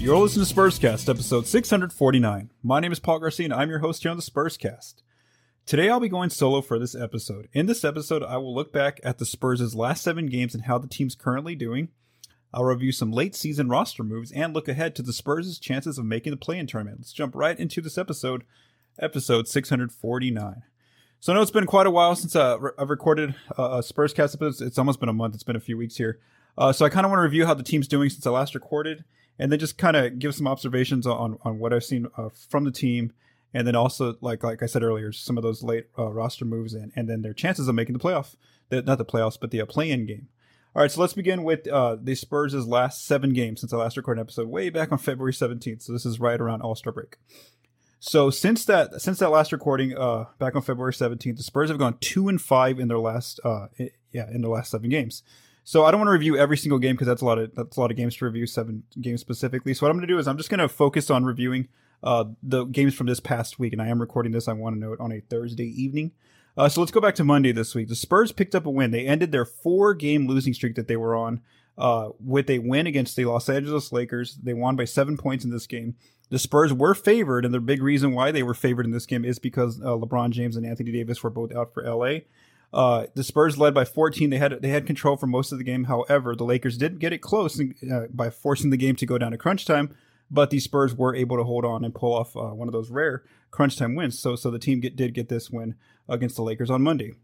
You're listening to Spurscast, episode 649. My name is Paul Garcia, and I'm your host here on the Spurscast. Today I'll be going solo for this episode. In this episode, I will look back at the Spurs' last seven games and how the team's currently doing. I'll review some late season roster moves and look ahead to the Spurs' chances of making the play-in tournament. Let's jump right into this episode, episode 649. So I know it's been quite a while since uh, I've recorded a Spurscast episode. It's almost been a month. It's been a few weeks here. Uh, so I kind of want to review how the team's doing since I last recorded and then just kind of give some observations on on what I've seen uh, from the team, and then also like like I said earlier, some of those late uh, roster moves and and then their chances of making the playoff, the, not the playoffs, but the uh, play-in game. All right, so let's begin with uh, the Spurs' last seven games since the last recording episode, way back on February seventeenth. So this is right around All Star break. So since that since that last recording, uh, back on February seventeenth, the Spurs have gone two and five in their last uh, yeah in their last seven games. So I don't want to review every single game because that's a lot of that's a lot of games to review, seven games specifically. So what I'm going to do is I'm just going to focus on reviewing uh, the games from this past week, and I am recording this. I want to note on a Thursday evening. Uh, so let's go back to Monday this week. The Spurs picked up a win. They ended their four-game losing streak that they were on uh, with a win against the Los Angeles Lakers. They won by seven points in this game. The Spurs were favored, and the big reason why they were favored in this game is because uh, LeBron James and Anthony Davis were both out for LA. Uh, the Spurs led by 14. They had they had control for most of the game. However, the Lakers did get it close uh, by forcing the game to go down to crunch time. But the Spurs were able to hold on and pull off uh, one of those rare crunch time wins. So so the team get, did get this win against the Lakers on Monday.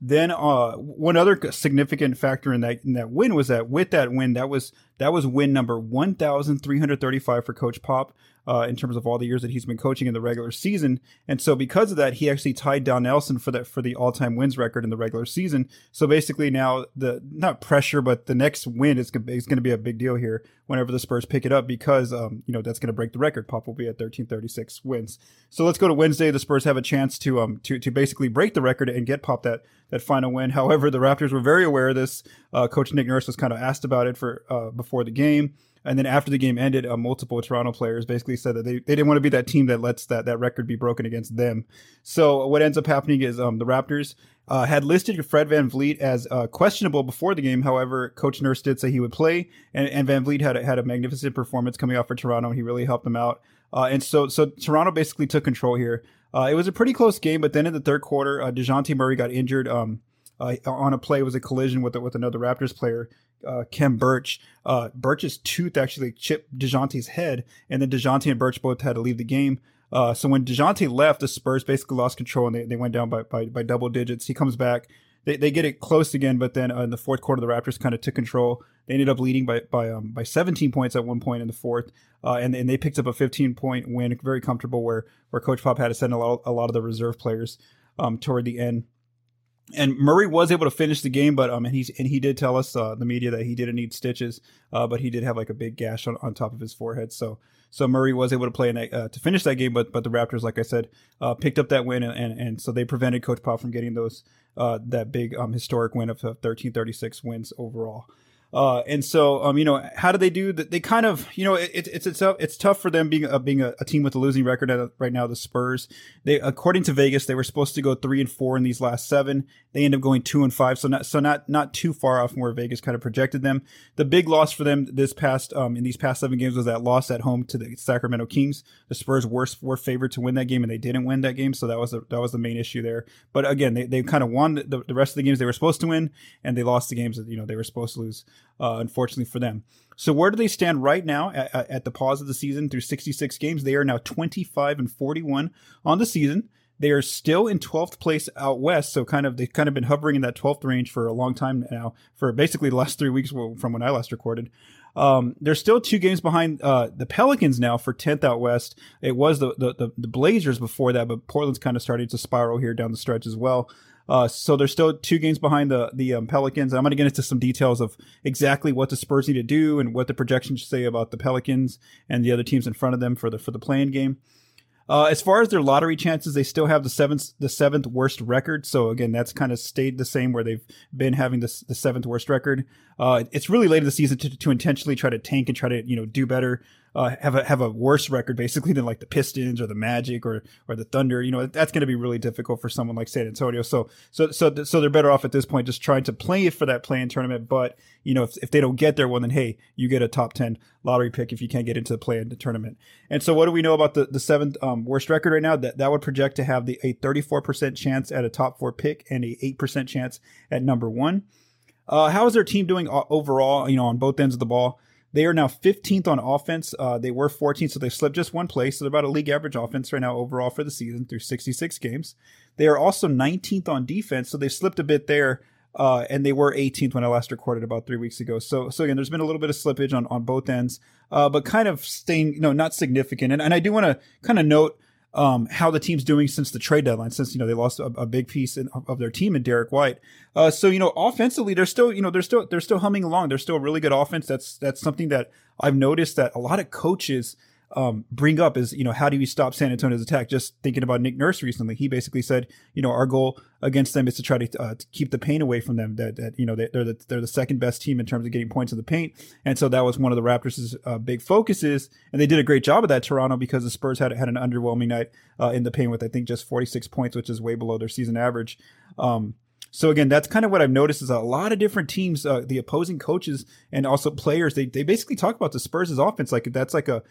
Then uh, one other significant factor in that in that win was that with that win, that was that was win number 1,335 for Coach Pop uh, in terms of all the years that he's been coaching in the regular season. And so because of that, he actually tied Don Nelson for that for the all time wins record in the regular season. So basically now the not pressure, but the next win is, is going to be a big deal here whenever the Spurs pick it up because um, you know that's going to break the record. Pop will be at 1336 wins. So let's go to Wednesday. The Spurs have a chance to um to to basically break the record and get Pop that that final win. However, the Raptors were very aware of this. Uh, Coach Nick Nurse was kind of asked about it for uh, before the game. And then after the game ended, uh, multiple Toronto players basically said that they, they didn't want to be that team that lets that, that record be broken against them. So what ends up happening is um, the Raptors uh, had listed Fred Van VanVleet as uh, questionable before the game. However, Coach Nurse did say he would play, and, and VanVleet had a, had a magnificent performance coming off for Toronto. He really helped them out. Uh, and so, so Toronto basically took control here. Uh, it was a pretty close game, but then in the third quarter, uh, Dejounte Murray got injured. Um, uh, on a play was a collision with with another Raptors player, uh, Khem Birch. Uh, Birch's tooth actually chipped Dejounte's head, and then Dejounte and Birch both had to leave the game. Uh, so when Dejounte left, the Spurs basically lost control and they, they went down by, by, by double digits. He comes back. They, they get it close again, but then uh, in the fourth quarter, the Raptors kind of took control. They ended up leading by by um, by 17 points at one point in the fourth, uh, and and they picked up a 15 point win, very comfortable. Where where Coach Pop had to send a lot a lot of the reserve players um, toward the end and Murray was able to finish the game, but um, and he's and he did tell us uh, the media that he didn't need stitches, uh, but he did have like a big gash on, on top of his forehead. So so Murray was able to play in that, uh, to finish that game, but but the Raptors, like I said, uh, picked up that win, and, and, and so they prevented Coach Pop from getting those uh, that big um, historic win of 1336 wins overall. Uh, and so, um, you know, how do they do that? They kind of, you know, it, it's, it's, it's tough for them being, uh, being a, a, team with a losing record at, right now, the Spurs. They, according to Vegas, they were supposed to go three and four in these last seven. They end up going two and five. So not, so not, not too far off from where Vegas kind of projected them. The big loss for them this past, um, in these past seven games was that loss at home to the Sacramento Kings. The Spurs were, were favored to win that game and they didn't win that game. So that was, a, that was the main issue there. But again, they, they kind of won the, the rest of the games they were supposed to win and they lost the games that, you know, they were supposed to lose uh, unfortunately for them. So where do they stand right now at, at, the pause of the season through 66 games? They are now 25 and 41 on the season. They are still in 12th place out west, so kind of they've kind of been hovering in that 12th range for a long time now, for basically the last three weeks from when I last recorded. Um, they're still two games behind uh, the Pelicans now for 10th out west. It was the, the, the, the Blazers before that, but Portland's kind of starting to spiral here down the stretch as well. Uh, so they're still two games behind the the um, Pelicans. I'm going to get into some details of exactly what the Spurs need to do and what the projections say about the Pelicans and the other teams in front of them for the for the play-in game. Uh, as far as their lottery chances, they still have the seventh the seventh worst record. So again, that's kind of stayed the same where they've been having this the seventh worst record. Uh, it's really late in the season to, to intentionally try to tank and try to you know do better uh, have a have a worse record basically than like the Pistons or the Magic or or the Thunder. You know that's going to be really difficult for someone like San Antonio. So so so so they're better off at this point just trying to play for that play-in tournament. But you know if, if they don't get there, well then hey, you get a top ten lottery pick if you can't get into the play-in tournament. And so what do we know about the the seventh um, worst record right now? That that would project to have the a 34 percent chance at a top four pick and a eight percent chance at number one. Uh, how is their team doing overall? You know, on both ends of the ball. They are now 15th on offense. Uh, they were 14th, so they slipped just one place. So they're about a league average offense right now overall for the season through 66 games. They are also 19th on defense, so they slipped a bit there. Uh, and they were 18th when I last recorded about three weeks ago. So, so again, there's been a little bit of slippage on, on both ends, uh, but kind of staying, you know, not significant. And, and I do want to kind of note um, how the team's doing since the trade deadline, since you know they lost a, a big piece in, of their team in Derrick White. Uh, so you know, offensively, they're still you know they're still they're still humming along. They're still a really good offense. That's that's something that I've noticed that a lot of coaches um, bring up is, you know, how do we stop San Antonio's attack? Just thinking about Nick Nurse recently, he basically said, you know, our goal against them is to try to, uh, to keep the paint away from them. That, that you know, they, are the, they're the second best team in terms of getting points in the paint. And so that was one of the Raptors' uh, big focuses. And they did a great job of that, Toronto, because the Spurs had, had an underwhelming night uh, in the paint with, I think, just 46 points, which is way below their season average. Um, so again, that's kind of what I've noticed is a lot of different teams, uh, the opposing coaches and also players, they, they basically talk about the Spurs' offense. Like that's like a,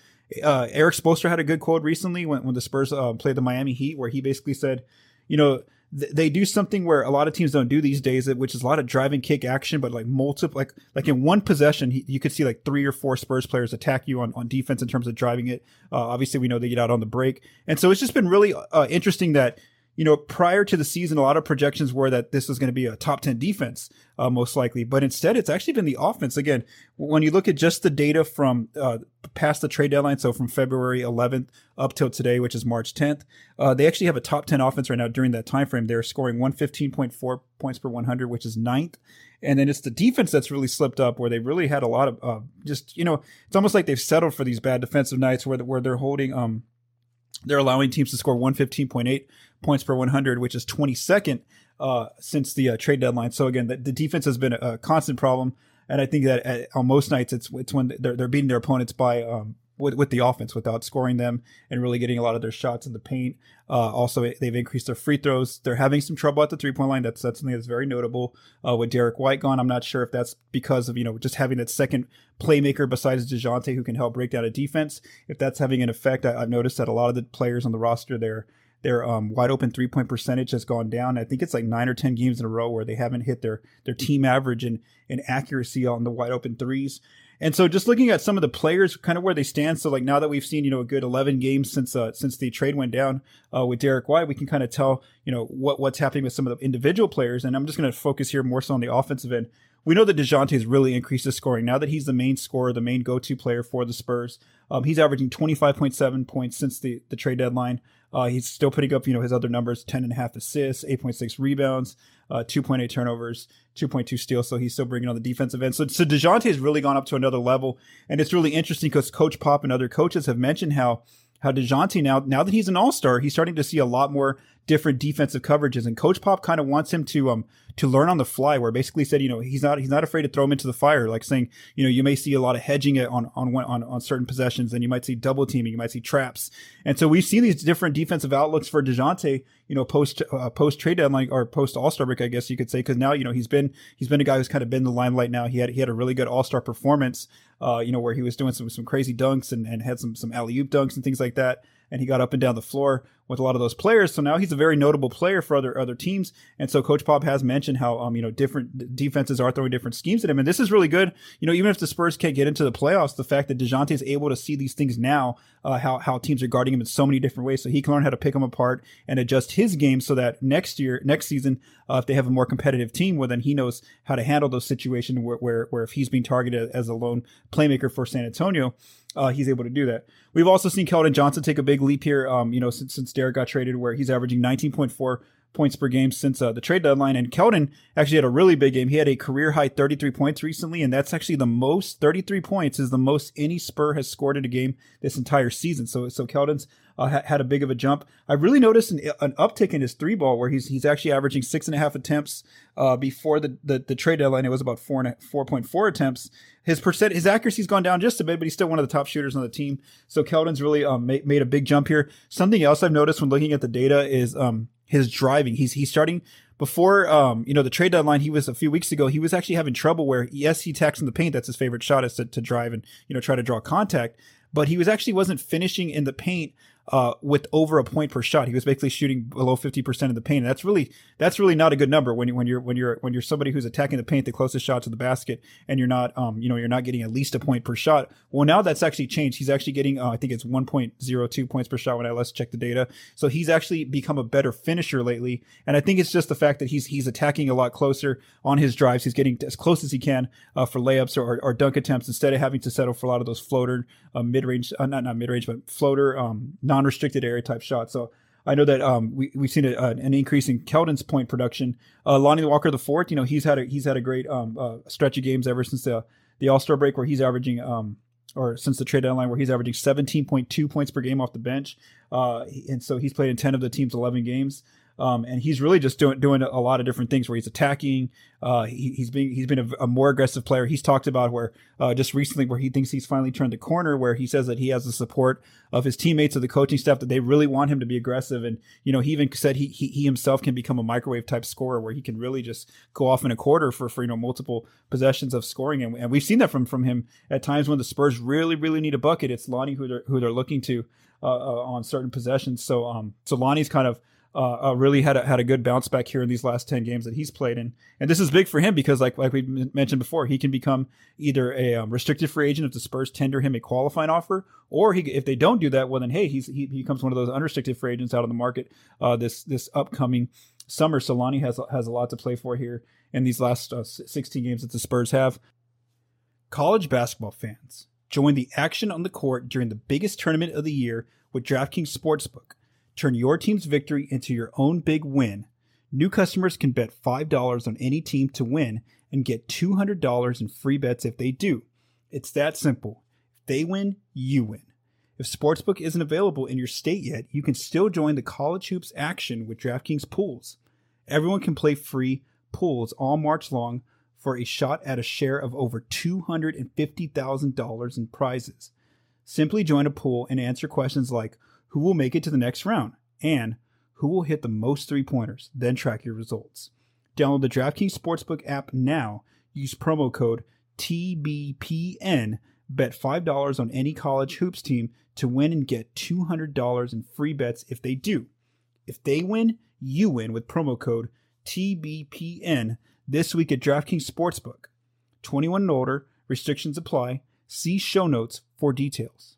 uh, Erik Spoelstra had a good quote recently when, when the Spurs uh, played the Miami Heat, where he basically said, you know, they do something where a lot of teams don't do these days, which is a lot of driving kick action, but like multiple, like, like in one possession, you could see like three or four Spurs players attack you on, on defense in terms of driving it. Uh, obviously we know they get out on the break. And so it's just been really uh, interesting that, you know, prior to the season, a lot of projections were that this was going to be a top 10 defense, uh, most likely. But instead, it's actually been the offense. Again, when you look at just the data from uh, past the trade deadline, so from February 11th up till today, which is March 10th, uh, they actually have a top 10 offense right now during that time frame. They're scoring 115.4 points per 100, which is ninth. And then it's the defense that's really slipped up, where they've really had a lot of uh, just, you know, it's almost like they've settled for these bad defensive nights where, where they're holding, um, they're allowing teams to score 115.8 points per 100, which is 22nd uh, since the uh, trade deadline. So again, the, the, defense has been a, a, constant problem, and I think that at, on most nights it's it's when they're they're beating their opponents by um, with, with the offense without scoring them and really getting a lot of their shots in the paint. Uh, also, they've increased their free throws. They're having some trouble at the three point line. That's, that's something that's very notable. Uh, with Derrick White gone, I'm not sure if that's because of, you know, just having that second playmaker besides Dejounte who can help break down a defense. If that's having an effect, I, I've noticed that a lot of the players on the roster, they're, their um, wide open three point percentage has gone down. I think it's like nine or ten games in a row where they haven't hit their their team average in, in accuracy on the wide open threes. And so just looking at some of the players, kind of where they stand. So like now that we've seen, you know, a good 11 games since, uh, since the trade went down, uh, with Derrick White, we can kind of tell, you know, what, what's happening with some of the individual players. And I'm just going to focus here more so on the offensive end. We know that Dejounte has really increased his scoring now that he's the main scorer, the main go-to player for the Spurs. Um, he's averaging 25.7 points since the, the trade deadline. Uh, he's still putting up, you know, his other numbers, 10 and a half assists, 8.6 rebounds, uh, 2.8 turnovers, 2.2 steals. So he's still bringing on the defensive end. So, so Dejounte has really gone up to another level. And it's really interesting because Coach Pop and other coaches have mentioned how how Dejounte now now that he's an all star, he's starting to see a lot more different defensive coverages, and Coach Pop kind of wants him to um to learn on the fly. Where basically said, you know, he's not he's not afraid to throw him into the fire, like saying, you know, you may see a lot of hedging on on on on certain possessions, and you might see double teaming, you might see traps, and so we've seen these different defensive outlooks for Dejounte, you know, post uh, post trade deadline or post All Star break, I guess you could say, because now you know he's been he's been a guy who's kind of been in the limelight now. He had he had a really good All Star performance, uh, you know, where he was doing some some crazy dunks and, and had some some alley oop dunks and things like that. And he got up and down the floor with a lot of those players. So now he's a very notable player for other other teams. And so Coach Pop has mentioned how um you know different defenses are throwing different schemes at him, and this is really good. You know, even if the Spurs can't get into the playoffs, the fact that Dejounte is able to see these things now, uh, how how teams are guarding him in so many different ways, so he can learn how to pick them apart and adjust his game so that next year, next season, uh, if they have a more competitive team, well then he knows how to handle those situations where where, where if he's being targeted as a lone playmaker for San Antonio uh, he's able to do that. We've also seen Keldon Johnson take a big leap here. Um, you know, since since Derrick got traded, where he's averaging 19.4 points per game since uh, the trade deadline. And Keldon actually had a really big game. He had a career high 33 points recently, and that's actually the most 33 points is the most any Spur has scored in a game this entire season. So so Keldon's uh, ha- had a big of a jump. I really noticed an, an, uptick in his three ball where he's he's actually averaging six and a half attempts. Uh, before the, the, the trade deadline, it was about four and four point four attempts. His percent, his accuracy's gone down just a bit, but he's still one of the top shooters on the team. So Keldon's really um, made, made a big jump here. Something else I've noticed when looking at the data is um, his driving. He's he's starting before um, you know the trade deadline. He was a few weeks ago. He was actually having trouble where yes, he attacks in the paint. That's his favorite shot is to, to drive and you know try to draw contact. But he was actually wasn't finishing in the paint uh, with over a point per shot. He was basically shooting below 50% of the paint. And that's really, that's really not a good number when you, when you're, when you're, when you're somebody who's attacking the paint, the closest shot to the basket, and you're not, um, you know, you're not getting at least a point per shot. Well, now that's actually changed. He's actually getting, uh, I think it's 1.02 points per shot when I last checked the data. So he's actually become a better finisher lately. And I think it's just the fact that he's, he's attacking a lot closer on his drives. He's getting as close as he can, uh, for layups or, or dunk attempts instead of having to settle for a lot of those floater, uh, mid range, uh, not, not mid range, but floater, um, non restricted area type shot. So I know that um, we we've seen a, an increase in Keldon's point production. Uh, Lonnie Walker the fourth, you know, he's had a he's had a great um, uh, stretch of games ever since the the All Star break, where he's averaging um, or since the trade deadline, where he's averaging 17.2 points per game off the bench, uh, and so he's played in 10 of the team's 11 games. Um, and he's really just doing doing a lot of different things where he's attacking. Uh, he, he's being he's been a, a, more aggressive player. He's talked about where uh, just recently where he thinks he's finally turned the corner, where he says that he has the support of his teammates of the coaching staff that they really want him to be aggressive. And you know he even said he he, he himself can become a microwave type scorer where he can really just go off in a quarter for for you know multiple possessions of scoring. And, and we've seen that from from him at times when the Spurs really really need a bucket. It's Lonnie who they're who they're looking to uh, uh on certain possessions. So um so Lonnie's kind of uh, uh, really had a, had a good bounce back here in these last 10 games that he's played in. And this is big for him because like, like we mentioned before, he can become either a um, restricted free agent if the Spurs tender him a qualifying offer, or he, if they don't do that, well then, hey, he's, he, he becomes one of those unrestricted free agents out on the market, uh, this, this upcoming summer. So Lonnie has, has a lot to play for here in these last uh, 16 games that the Spurs have. College basketball fans, join the action on the court during the biggest tournament of the year with DraftKings Sportsbook Turn your team's victory into your own big win. New customers can bet $5 on any team to win and get $200 in free bets if they do. It's that simple. If they win, you win. If Sportsbook isn't available in your state yet, you can still join the college hoops action with DraftKings pools. Everyone can play free pools all March long for a shot at a share of over $250,000 in prizes. Simply join a pool and answer questions like who will make it to the next round, and who will hit the most three pointers, then track your results. Download the DraftKings Sportsbook app now. Use promo code TBPN. Bet $5 on any college hoops team to win and get $200 in free bets if they do. If they win, you win with promo code TBPN this week at DraftKings Sportsbook. 21 and older, restrictions apply. See show notes for details.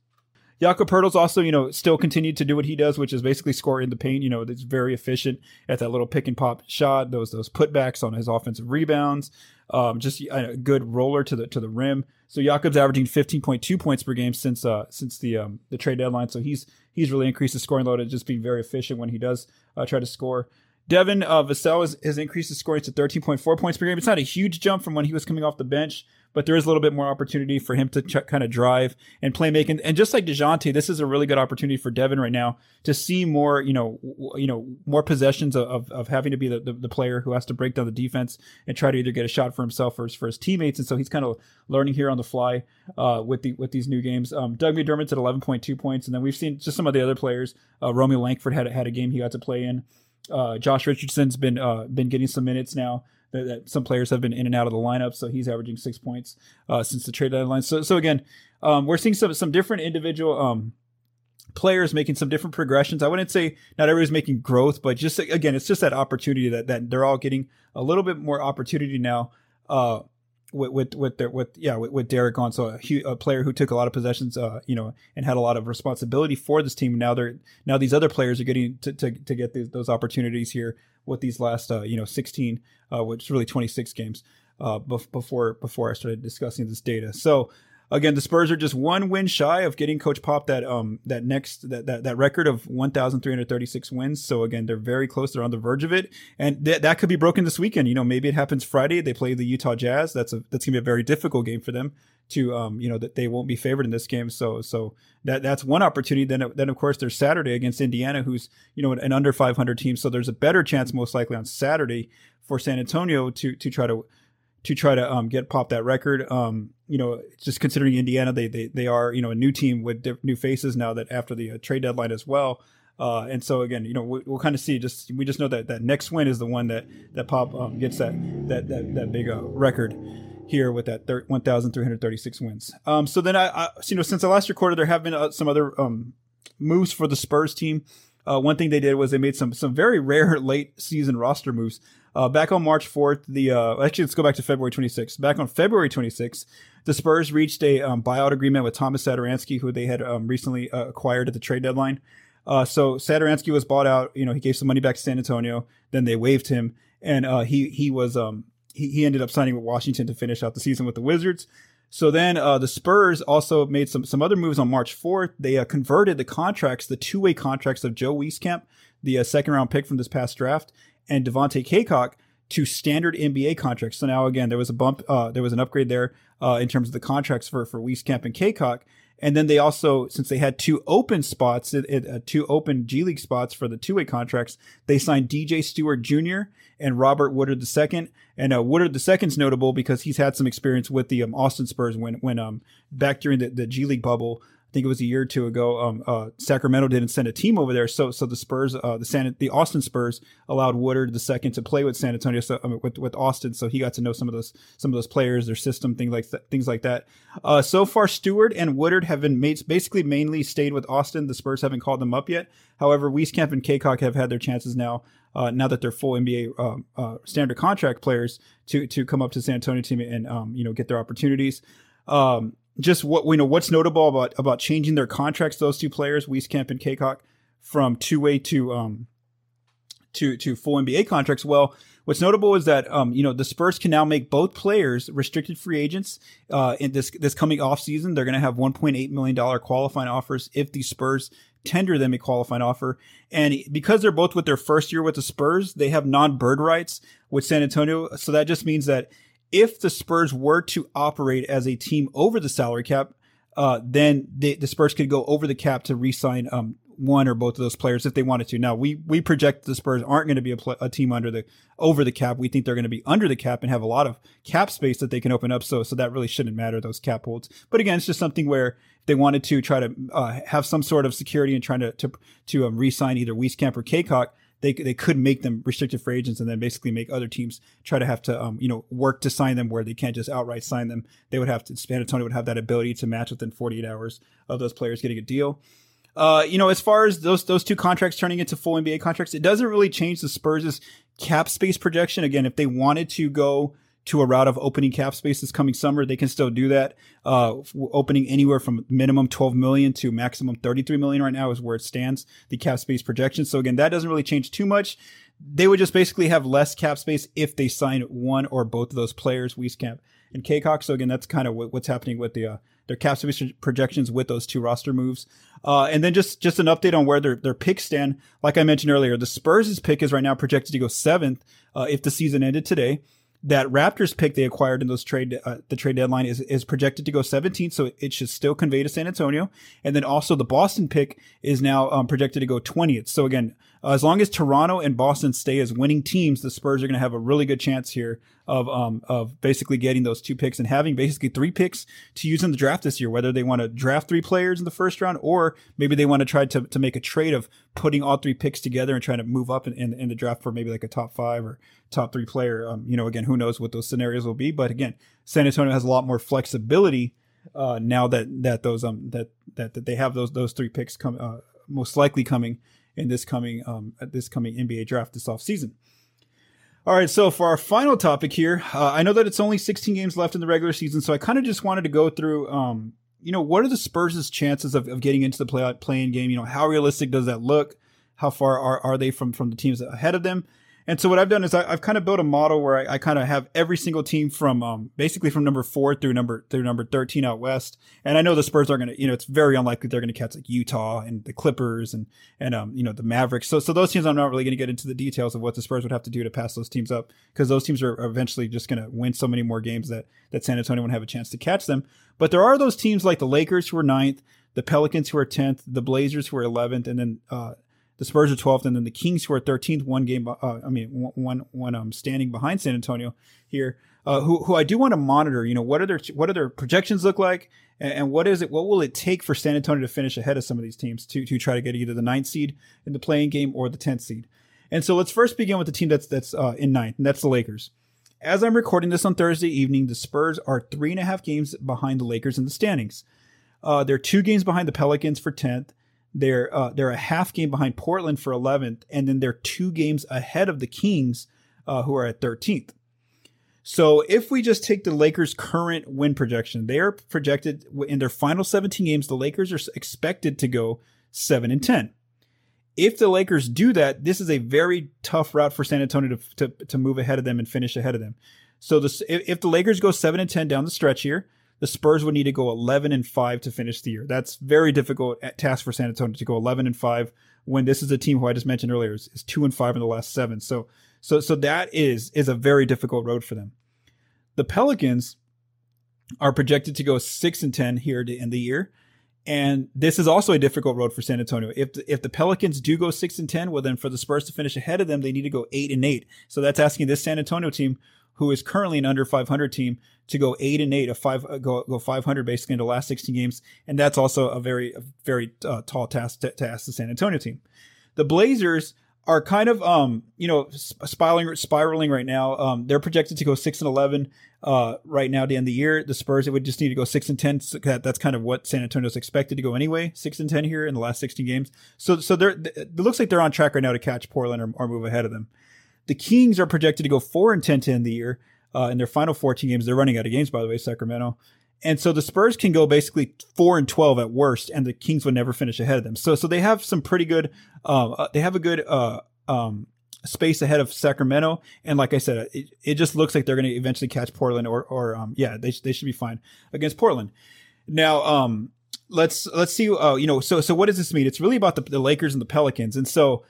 Jakob Poeltl's also, you know, still continued to do what he does, which is basically score in the paint. You know, it's very efficient at that little pick and pop shot, those those putbacks on his offensive rebounds. Um, just a good roller to the to the rim. So Jakob's averaging 15.2 points per game since uh since the um the trade deadline. So he's he's really increased his scoring load and just being very efficient when he does uh, try to score. Devin uh, Vassell has, has increased his scoring to 13.4 points per game. It's not a huge jump from when he was coming off the bench, but there is a little bit more opportunity for him to ch- kind of drive and play making. And just like Dejounte, this is a really good opportunity for Devin right now to see more, you know, w- you know, more possessions of, of, of having to be the, the, the, player who has to break down the defense and try to either get a shot for himself or for his teammates. And so he's kind of learning here on the fly uh, with the with these new games. Um, Doug McDermott's at 11.2 points, and then we've seen just some of the other players. Uh, Romeo Langford had had a game he got to play in. Uh, Josh Richardson's been uh, been getting some minutes now. That, that, some players have been in and out of the lineup, so he's averaging six points uh, since the trade deadline. So so again, um, we're seeing some some different individual um, players making some different progressions. I wouldn't say not everybody's making growth, but just again, it's just that opportunity that that they're all getting a little bit more opportunity now. Uh, with with with, their, with yeah with, with Derrick on so a, a, player who took a lot of possessions uh you know and had a lot of responsibility for this team now they're now these other players are getting to to, to get these, those opportunities here with these last uh you know 16 uh which is really 26 games uh before before I started discussing this data so again, the Spurs are just one win shy of getting Coach Pop that um that next that that, that record of 1,336 wins. So again, they're very close. They're on the verge of it, and th- that could be broken this weekend. You know, maybe it happens Friday. They play the Utah Jazz. That's a that's gonna be a very difficult game for them to um you know that they won't be favored in this game. So so that that's one opportunity. Then then of course there's Saturday against Indiana, who's you know an under 500 team. So there's a better chance most likely on Saturday for San Antonio to to try to to try to um, get pop that record. Um, you know, just considering Indiana, they they they are you know a new team with diff- new faces now that after the uh, trade deadline as well. Uh, and so again, you know, we, will kind of see. Just we just know that that next win is the one that that pop um, gets that that that that big uh, record here with that thir- 1,336 wins. Um, so then I, I, you know, since I last recorded, there have been uh, some other um, moves for the Spurs team. Uh, one thing they did was they made some some very rare late season roster moves. Uh, back on March 4th, the uh, actually let's go back to February 26th. Back on February 26th, the Spurs reached a um, buyout agreement with Tomas Satoransky, who they had um, recently uh, acquired at the trade deadline. Uh, so Satoransky was bought out. You know, he gave some money back to San Antonio. Then they waived him, and uh, he he was um, he, he ended up signing with Washington to finish out the season with the Wizards. So then uh, the Spurs also made some some other moves on March 4th. They uh, converted the contracts, the two way contracts of Joe Wieskamp, the uh, second round pick from this past draft, and Devontae Cacok to standard NBA contracts. So now again, there was a bump, uh, there was an upgrade there uh, in terms of the contracts for for Wieskamp and Cacok. And then they also, since they had two open spots, it, it, uh, two open G League spots for the two way contracts, they signed DJ Stewart Jr. and Robert Woodard II. And uh, Woodard II is notable because he's had some experience with the um, Austin Spurs when, when um, back during the, the G League bubble. I think it was a year or two ago. Um, uh, Sacramento didn't send a team over there, so so the Spurs, uh, the San, the Austin Spurs allowed Woodard the second to play with San Antonio, so um, with with Austin, so he got to know some of those some of those players, their system, things like that, things like that. Uh, so far, Stewart and Woodard have been made, basically mainly stayed with Austin. The Spurs haven't called them up yet. However, Wieskamp and Cacok have had their chances now. Uh, now that they're full NBA um, uh, standard contract players to to come up to San Antonio team and um, you know get their opportunities. Um, just what we know what's notable about about changing their contracts those two players Wieskamp and Cacok from two way to um to to full NBA contracts. Well what's notable is that um you know the Spurs can now make both players restricted free agents uh in this this coming off season they're going to have 1.8 million dollar qualifying offers if the Spurs tender them a qualifying offer. And because they're both with their first year with the Spurs they have non-bird rights with San Antonio. So that just means that if the Spurs were to operate as a team over the salary cap, uh, then they, the Spurs could go over the cap to re-sign um, one or both of those players if they wanted to. Now we we project the Spurs aren't going to be a, a, team under the over the cap. We think they're going to be under the cap and have a lot of cap space that they can open up. So so that really shouldn't matter those cap holds. But again, it's just something where they wanted to try to uh, have some sort of security and trying to to to um, re-sign either Wieskamp or Cacok they they could make them restricted free agents and then basically make other teams try to have to um, you know work to sign them where they can't just outright sign them. They would have to San Antonio would have that ability to match within 48 hours of those players getting a deal. Uh, you know, as far as those those two contracts turning into full NBA contracts, it doesn't really change the Spurs' cap space projection. Again, if they wanted to go to a route of opening cap space this coming summer, they can still do that. Uh, opening anywhere from minimum 12 million to maximum 33 million right now is where it stands, the cap space projection. So again, that doesn't really change too much. they would just basically have less cap space if they sign one or both of those players, Wieskamp and Cacok. So again, that's kind of what's happening with the uh, their cap space projections with those two roster moves. Uh, and then just just an update on where their their picks stand. Like I mentioned earlier, the Spurs' pick is right now projected to go seventh uh, if the season ended today that Raptors pick they acquired in those trade uh, the trade deadline is is projected to go 17th, so it should still convey to San Antonio. And then also the Boston pick is now um, projected to go 20th. So again, uh, as long as Toronto and Boston stay as winning teams, the Spurs are going to have a really good chance here of um of basically getting those two picks and having basically three picks to use in the draft this year. Whether they want to draft three players in the first round, or maybe they want to try to to make a trade of putting all three picks together and trying to move up in, in, in the draft for maybe like a top five or top three player. Um, you know, again, who knows what those scenarios will be, but again, San Antonio has a lot more flexibility uh, now that that those um that that, that they have those those three picks come uh, most likely coming in this coming um this coming NBA draft this off season. All right, so for our final topic here, uh, I know that it's only 16 games left in the regular season, so I kind of just wanted to go through, um, you know, what are the Spurs' chances of, of getting into the play play-in game? You know, how realistic does that look? How far are, are they from from the teams ahead of them? And so what I've done is I, have kind of built a model where I, I kind of have every single team from um, basically from number four through number through number thirteen out west. And I know the Spurs are going to, you know, it's very unlikely they're going to catch like Utah and the Clippers and and um, you know the Mavericks. So so those teams I'm not really going to get into the details of what the Spurs would have to do to pass those teams up because those teams are eventually just going to win so many more games that that San Antonio won't have a chance to catch them. But there are those teams like the Lakers who are ninth, the Pelicans who are tenth, the Blazers who are eleventh, and then uh, the Spurs are 12th, and then the Kings, who are 13th, one game, uh, I mean, one, one, um, standing behind San Antonio here, uh, who, who I do want to monitor. You know, what are their, what are their projections look like, and, and, what is it, what will it take for San Antonio to finish ahead of some of these teams to, to try to get either the ninth seed in the play-in game or the 10th seed? And so let's first begin with the team that's, that's, uh, in ninth, and that's the Lakers. As I'm recording this on Thursday evening, the Spurs are three and a half games behind the Lakers in the standings. Uh, they're two games behind the Pelicans for 10th they're uh, they're a half game behind Portland for 11th, and then they're two games ahead of the Kings, uh, who are at 13th. So if we just take the Lakers' current win projection, they are projected in their final 17 games. The Lakers are expected to go seven and 10. If the Lakers do that, this is a very tough route for San Antonio to, to, to move ahead of them and finish ahead of them. So if the Lakers go seven and 10 down the stretch here, the Spurs would need to go 11 and 5 to finish the year. That's very difficult task for San Antonio to go 11 and 5 when this is a team who I just mentioned earlier is, is 2 and 5 in the last 7. So so so that is is a very difficult road for them. The Pelicans are projected to go 6 and 10 here to end the year. And this is also a difficult road for San Antonio. If the, if the Pelicans do go 6 and 10, well then for the Spurs to finish ahead of them, they need to go 8 and 8. So that's asking this San Antonio team who is currently an under 500 team to go eight and eight, a five uh, go go 500 basically in the last 16 games, and that's also a very a very uh, tall task to, to ask the San Antonio team. The Blazers are kind of um you know spiraling spiraling right now. Um, they're projected to go six and eleven uh right now to end the year. The Spurs it would just need to go six and ten. So that, that's kind of what San Antonio's expected to go anyway, six and ten here in the last sixteen games. So so they're it looks like they're on track right now to catch Portland or, or move ahead of them. The Kings are projected to go four and 10 to end the year. Uh, in their final 14 games, they're running out of games, by the way, Sacramento. And so the Spurs can go basically four and 12 at worst, and the Kings would never finish ahead of them. So, so they have some pretty good, um, uh, they have a good, uh, um, space ahead of Sacramento. And like I said, it, it just looks like they're going to eventually catch Portland or, or, um, yeah, they, they should be fine against Portland. Now, um, let's, let's see, uh, you know, so, so what does this mean? It's really about the, the Lakers and the Pelicans. And so,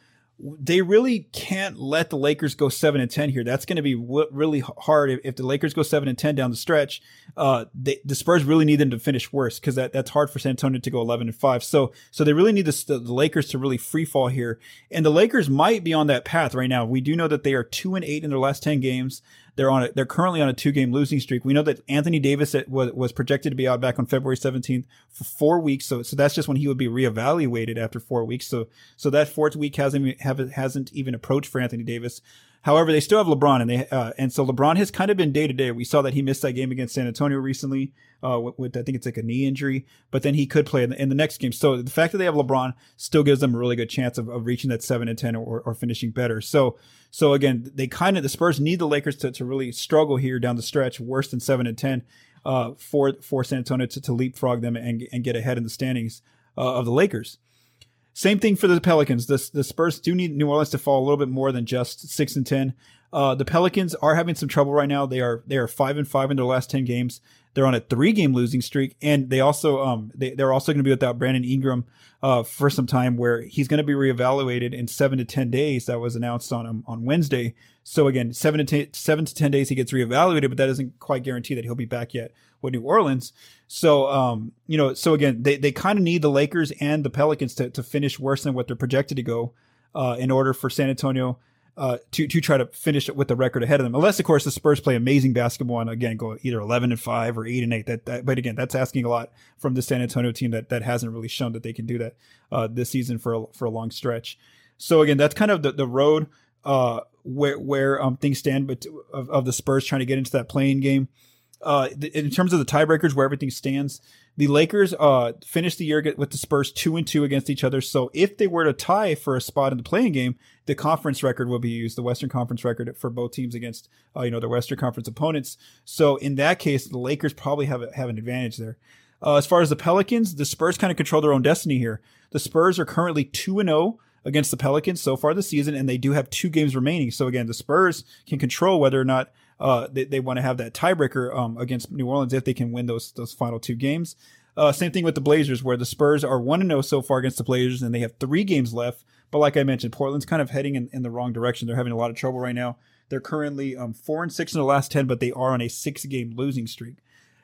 they really can't let the Lakers go seven and ten here. That's going to be w- really hard if, if, the Lakers go seven and ten down the stretch. Uh, they, the Spurs really need them to finish worse because that, that's hard for San Antonio to go eleven and five. So so they really need the, the Lakers to really free fall here, and the Lakers might be on that path right now. We do know that they are two and eight in their last ten games. They're on a, they're currently on a two game losing streak. We know that Anthony Davis was, was projected to be out back on February 17th for four weeks. So, so that's just when he would be reevaluated after four weeks. So, so that fourth week hasn't, have, hasn't even approached for Anthony Davis. However, they still have LeBron, and they uh, and so LeBron has kind of been day to day. We saw that he missed that game against San Antonio recently uh, with, with, I think it's like a knee injury, but then he could play in the, in the, next game. So the fact that they have LeBron still gives them a really good chance of, of reaching that seven and ten or, or finishing better. So so again, they kind of the Spurs need the Lakers to, to really struggle here down the stretch, worse than seven and ten, uh, for for San Antonio to, to leapfrog them and and get ahead in the standings uh, of the Lakers. same thing for the Pelicans. The, the Spurs do need New Orleans to fall a little bit more than just six and ten. Uh, the Pelicans are having some trouble right now. They are they are five and five in their last ten games. They're on a three game losing streak, and they also um they they're also going to be without Brandon Ingram uh for some time, where he's going to be reevaluated in seven to ten days. That was announced on um, on Wednesday. So again, seven to ten, seven to ten days he gets reevaluated, but that doesn't quite guarantee that he'll be back yet with New Orleans. So um you know so again they they kind of need the Lakers and the Pelicans to to finish worse than what they're projected to go uh in order for San Antonio uh, to to try to finish it with the record ahead of them. Unless, of course, the Spurs play amazing basketball and again go either eleven and five or eight and eight. That, that but again, that's asking a lot from the San Antonio team that that hasn't really shown that they can do that uh, this season for a, for a long stretch. So again, that's kind of the the road uh, where where um, things stand, but of, of the Spurs trying to get into that play-in game. Uh, in terms of the tiebreakers, where everything stands, the Lakers uh, finished the year with the Spurs two and two against each other. So if they were to tie for a spot in the play-in game, the conference record will be used, the Western Conference record for both teams against uh, you know their Western Conference opponents. So in that case, the Lakers probably have have an advantage there. Uh, as far as the Pelicans, the Spurs kind of control their own destiny here. The Spurs are currently two and zero oh against the Pelicans so far this season, and they do have two games remaining. So again, the Spurs can control whether or not uh, they, they want to have that tiebreaker um, against New Orleans if they can win those those final two games. Uh, same thing with the Blazers, where the Spurs are 1 0 so far against the Blazers, and they have three games left. But like I mentioned, Portland's kind of heading in, in the wrong direction. They're having a lot of trouble right now. They're currently um, four and six in the last ten, but they are on a six game losing streak.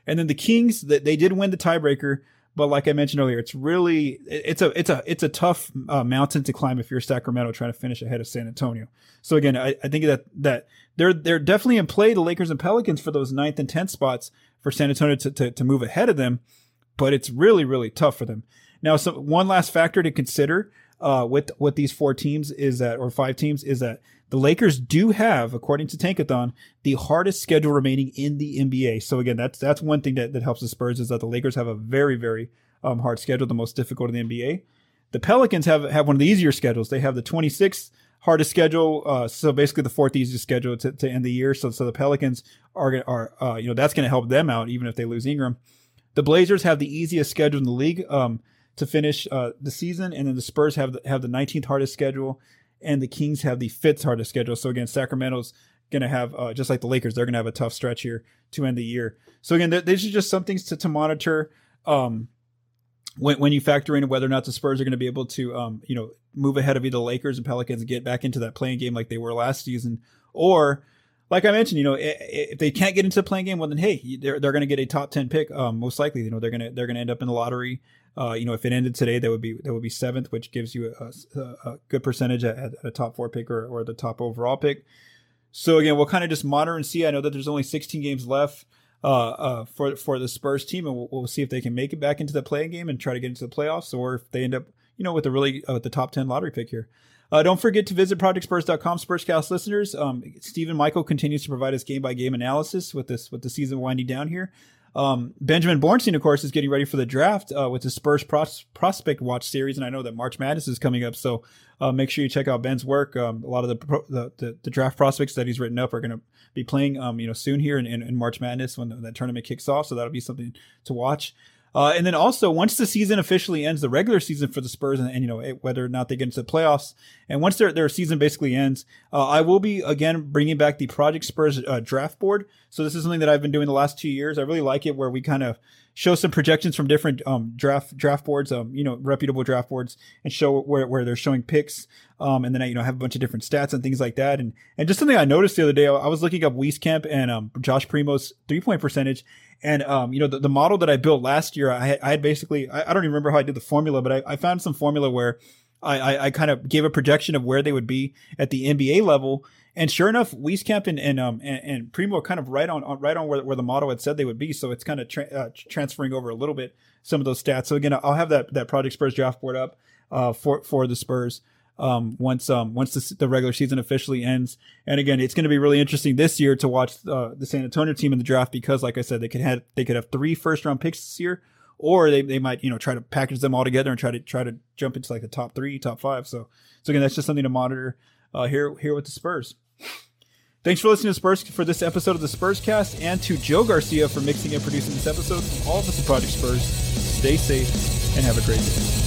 And then the Kings, that they did win the tiebreaker, but like I mentioned earlier, it's really it's a it's a it's a tough uh, mountain to climb if you're Sacramento trying to finish ahead of San Antonio. So again, I, I think that that they're they're definitely in play the Lakers and Pelicans for those ninth and tenth spots for San Antonio to, to, to move ahead of them, but it's really really tough for them. Now, so one last factor to consider uh, with with these four teams is that or five teams is that the Lakers do have, according to Tankathon, the hardest schedule remaining in the NBA. So again, that's that's one thing that, that helps the Spurs is that the Lakers have a very very um, hard schedule, the most difficult in the NBA. The Pelicans have have one of the easier schedules. They have the 26th hardest schedule, uh, so basically the fourth easiest schedule to, to end the year. So so the Pelicans are are uh, you know that's going to help them out even if they lose Ingram. The Blazers have the easiest schedule in the league um, to finish uh, the season, and then the Spurs have the, have the 19th hardest schedule and the Kings have the fifth hardest schedule. So again, Sacramento's going to have uh, just like the Lakers, they're going to have a tough stretch here to end the year. So again, th- these are just some things to, to monitor um, when when you factor in whether or not the Spurs are going to be able to um, you know move ahead of either the Lakers and Pelicans and get back into that play-in game like they were last season, or like I mentioned, you know, if they can't get into the play-in game, well then hey, they're they're going to get a top ten pick. Um, most likely, you know, they're gonna they're gonna end up in the lottery. Uh, you know, if it ended today, that would be that would be seventh, which gives you a, a, a good percentage at, at, a top four pick or, or the top overall pick. So again, we'll kind of just monitor and see. I know that there's only 16 games left uh, uh, for for the Spurs team, and we'll, we'll, see if they can make it back into the play-in game and try to get into the playoffs, or if they end up, you know, with a really uh, the top 10 lottery pick here. Uh, don't forget to visit ProjectSpurs.com, Spurscast listeners. Um, Stephen Michael continues to provide us game by game analysis with this with the season winding down here. Um, Benjamin Bornstein, of course, is getting ready for the draft uh, with the Spurs Pros- Prospect Watch series, and I know that March Madness is coming up, so uh, make sure you check out Ben's work. Um, a lot of the, pro- the, the, the draft prospects that he's written up are going to be playing, um, you know, soon here in, in, in March Madness when the, that tournament kicks off, so that'll be something to watch. Uh, and then also, once the season officially ends, the regular season for the Spurs, and, and you know whether or not they get into the playoffs, and once their their season basically ends, uh, I will be again bringing back the Project Spurs uh, draft board. So this is something that I've been doing the last two years. I really like it, where we kind of show some projections from different um, draft draft boards, um, you know, reputable draft boards, and show where, where they're showing picks. Um, and then I, you know, have a bunch of different stats and things like that. And and just something I noticed the other day, I was looking up Wieskamp and um, Josh Primo's three point percentage, and um, you know, the, the model that I built last year, I had, I had basically, I, I, don't even remember how I did the formula, but I, I found some formula where I, I, kind of gave a projection of where they would be at the NBA level. And sure enough, Wieskamp and, and, um, and, and Primo are kind of right on, right on where, where the model had said they would be. So it's kind of tra- uh, transferring over a little bit some of those stats. So again, I'll have that, that Project Spurs draft board up, uh, for, for the Spurs um, once um, once the, the, regular season officially ends. And again, it's going to be really interesting this year to watch uh, the San Antonio team in the draft because, like I said, they could have they could have three first round picks this year, or they, they might you know try to package them all together and try to try to jump into like the top three, top five. So so again, that's just something to monitor uh, here here with the Spurs. Thanks for listening to Spurs for this episode of the Spurscast, and to Joe Garcia for mixing and producing this episode. All of us at Project Spurs, stay safe and have a great day.